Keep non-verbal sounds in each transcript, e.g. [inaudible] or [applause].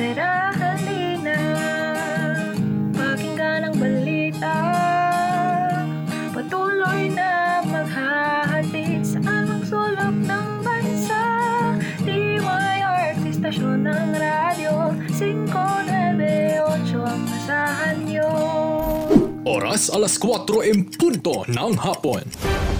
Tara, halina Pakinggan ang balita Patuloy na maghahatid Sa amang sulok ng bansa DYRT Stasyon ng radyo 598 ang masahan nyo Oras alas 4 em punto ng hapon.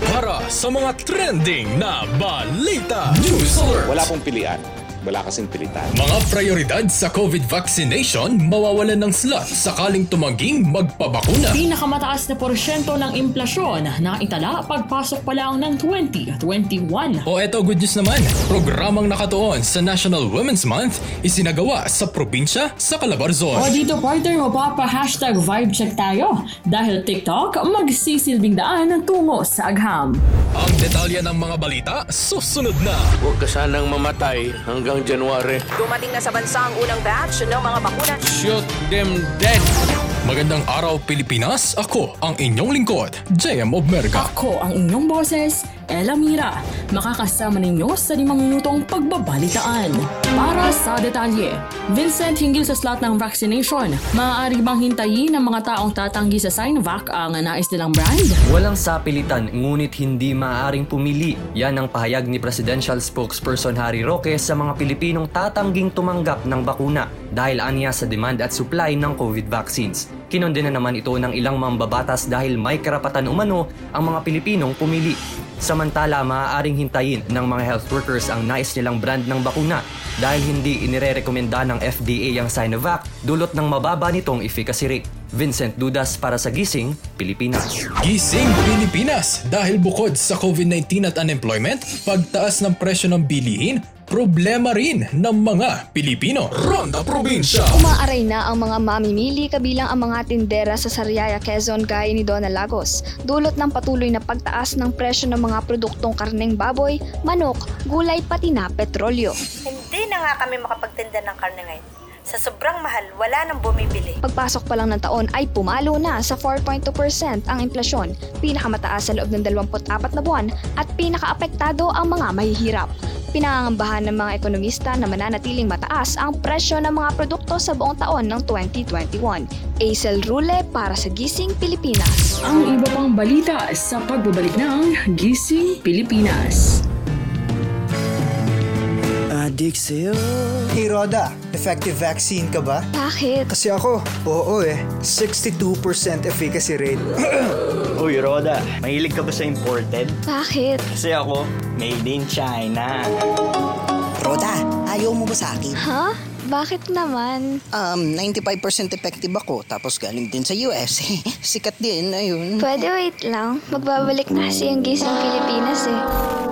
Para sa mga trending na balita. News Alert! Wala pong pilian. Wala kasing pilitan. Mga prioridad sa COVID vaccination mawawalan ng slot sakaling tumangging magpabakuna. Pinakamataas na porsyento ng implasyon na itala pagpasok pa lang ng 2021. O eto good news naman, programang nakatuon sa National Women's Month isinagawa sa probinsya sa Calabarzon. O dito partner mapapa-hashtag vibe check tayo dahil TikTok magsisilbing daan tungo sa agham. Ang detalye ng mga balita susunod na. Huwag ka sanang mamatay hanggang January. Dumating na sa bansa ang unang batch ng mga bakuna. Shoot them dead! Magandang araw Pilipinas, ako ang inyong lingkod, JM Obmerga. Ako ang inyong boses, Ella Mira. Makakasama ninyo sa limang minutong pagbabalitaan. Para sa detalye, Vincent hinggil sa slot ng vaccination. Maaari bang hintayin ng mga taong tatanggi sa Sinovac ang nais nilang brand? Walang sapilitan ngunit hindi maaaring pumili. Yan ang pahayag ni Presidential Spokesperson Harry Roque sa mga Pilipinong tatangging tumanggap ng bakuna dahil aniya sa demand at supply ng COVID vaccines. Kinondena naman ito ng ilang mambabatas dahil may karapatan umano ang mga Pilipinong pumili. Samantala, maaaring hintayin ng mga health workers ang nais nilang brand ng bakuna dahil hindi inirerekomenda ng FDA ang Sinovac dulot ng mababa nitong efficacy rate. Vincent Dudas para sa Gising, Pilipinas. Gising Pilipinas dahil bukod sa COVID-19 at unemployment, pagtaas ng presyo ng bilihin, problema rin ng mga Pilipino. Ronda Probinsya! Umaaray na ang mga mamimili kabilang ang mga tindera sa Sariaya, Quezon gaya ni Donna Lagos. Dulot ng patuloy na pagtaas ng presyo ng mga produktong karneng baboy, manok, gulay pati na petrolyo. Hindi na nga kami makapagtinda ng karne ngayon. Sa sobrang mahal, wala nang bumibili. Pagpasok pa lang ng taon ay pumalo na sa 4.2% ang inflasyon, pinakamataas sa loob ng 24 na buwan at pinakaapektado ang mga mahihirap. Pinangangambahan ng mga ekonomista na mananatiling mataas ang presyo ng mga produkto sa buong taon ng 2021. Aisel Rule para sa Gising Pilipinas. Ang iba pang balita sa pagbabalik ng Gising Pilipinas. Sa'yo. Hey Roda, effective vaccine ka ba? Bakit? Kasi ako, oo eh. 62% efficacy rate. [clears throat] Uy, Roda, mahilig ka ba sa imported? Bakit? Kasi ako, made in China. Roda, ayaw mo ba sa akin? Ha? Bakit naman? Um, 95% effective ako, tapos galing din sa US. [laughs] Sikat din, ayun. Pwede wait lang. Magbabalik na kasi yung Gising Pilipinas eh.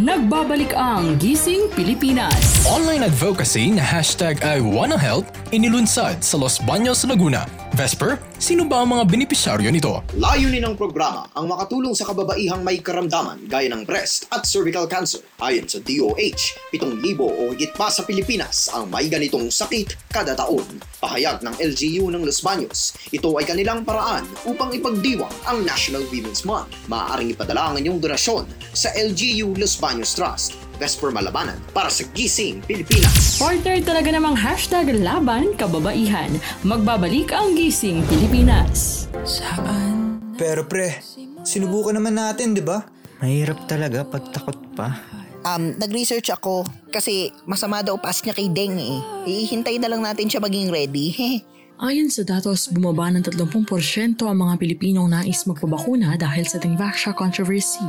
Nagbabalik ang Gising Pilipinas. Online advocacy na hashtag I Wanna Help inilunsad sa Los Baños, Laguna. Vesper, sino ba ang mga benepisyaryo nito? Layunin ng programa ang makatulong sa kababaihang may karamdaman gaya ng breast at cervical cancer. Ayon sa DOH, 7,000 o higit pa sa Pilipinas ang may ganitong sakit kada taon. Pahayag ng LGU ng Los Baños, ito ay kanilang paraan upang ipagdiwang ang National Women's Month. Maaaring ipadala ang inyong donasyon sa LGU Los Baños Trust. Vesper Malabanan para sa Gising Pilipinas. Partner talaga namang hashtag laban kababaihan. Magbabalik ang Gising Pilipinas. Saan? Pero pre, sinubukan naman natin, di ba? Mahirap talaga pag takot pa. Um, nag-research ako kasi masama daw pass niya kay Deng eh. Ihintay na lang natin siya maging ready. [laughs] Ayon sa datos, bumaba ng 30% ang mga Pilipinong nais magpabakuna dahil sa Dengvaxia controversy.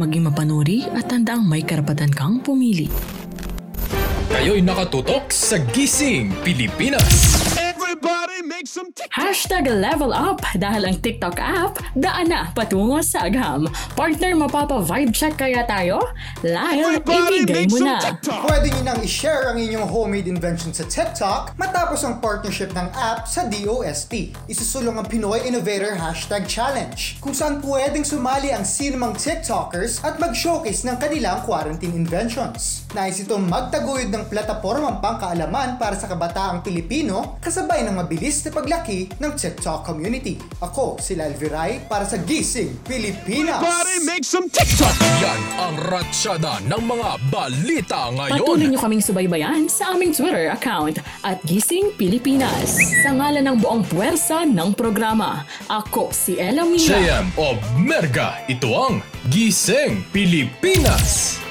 Maging mapanuri at tandaang may karapatan kang pumili. Kayo'y nakatutok sa Gising Pilipinas. Hashtag level up dahil ang TikTok app daan na patungo sa agham. Partner mapapa-vibe check kaya tayo? Lyle, ibigay mo na. Pwede nyo nang i-share ang inyong homemade invention sa TikTok matapos ang partnership ng app sa DOST. Isusulong ang Pinoy Innovator Hashtag Challenge kung saan pwedeng sumali ang sinumang TikTokers at mag-showcase ng kanilang quarantine inventions. Nais itong magtaguyod ng platapormang pangkaalaman para sa kabataang Pilipino kasabay ng mabilis sa paglaki ng TikTok community. Ako si Lal Viray para sa Gising Pilipinas! make some TikTok! Yan ang ratsyada ng mga balita ngayon. Patuloy niyo kaming subaybayan sa aming Twitter account at Gising Pilipinas. Sa ngalan ng buong puwersa ng programa, ako si Ella Mira. JM of Merga, ito ang Gising Pilipinas!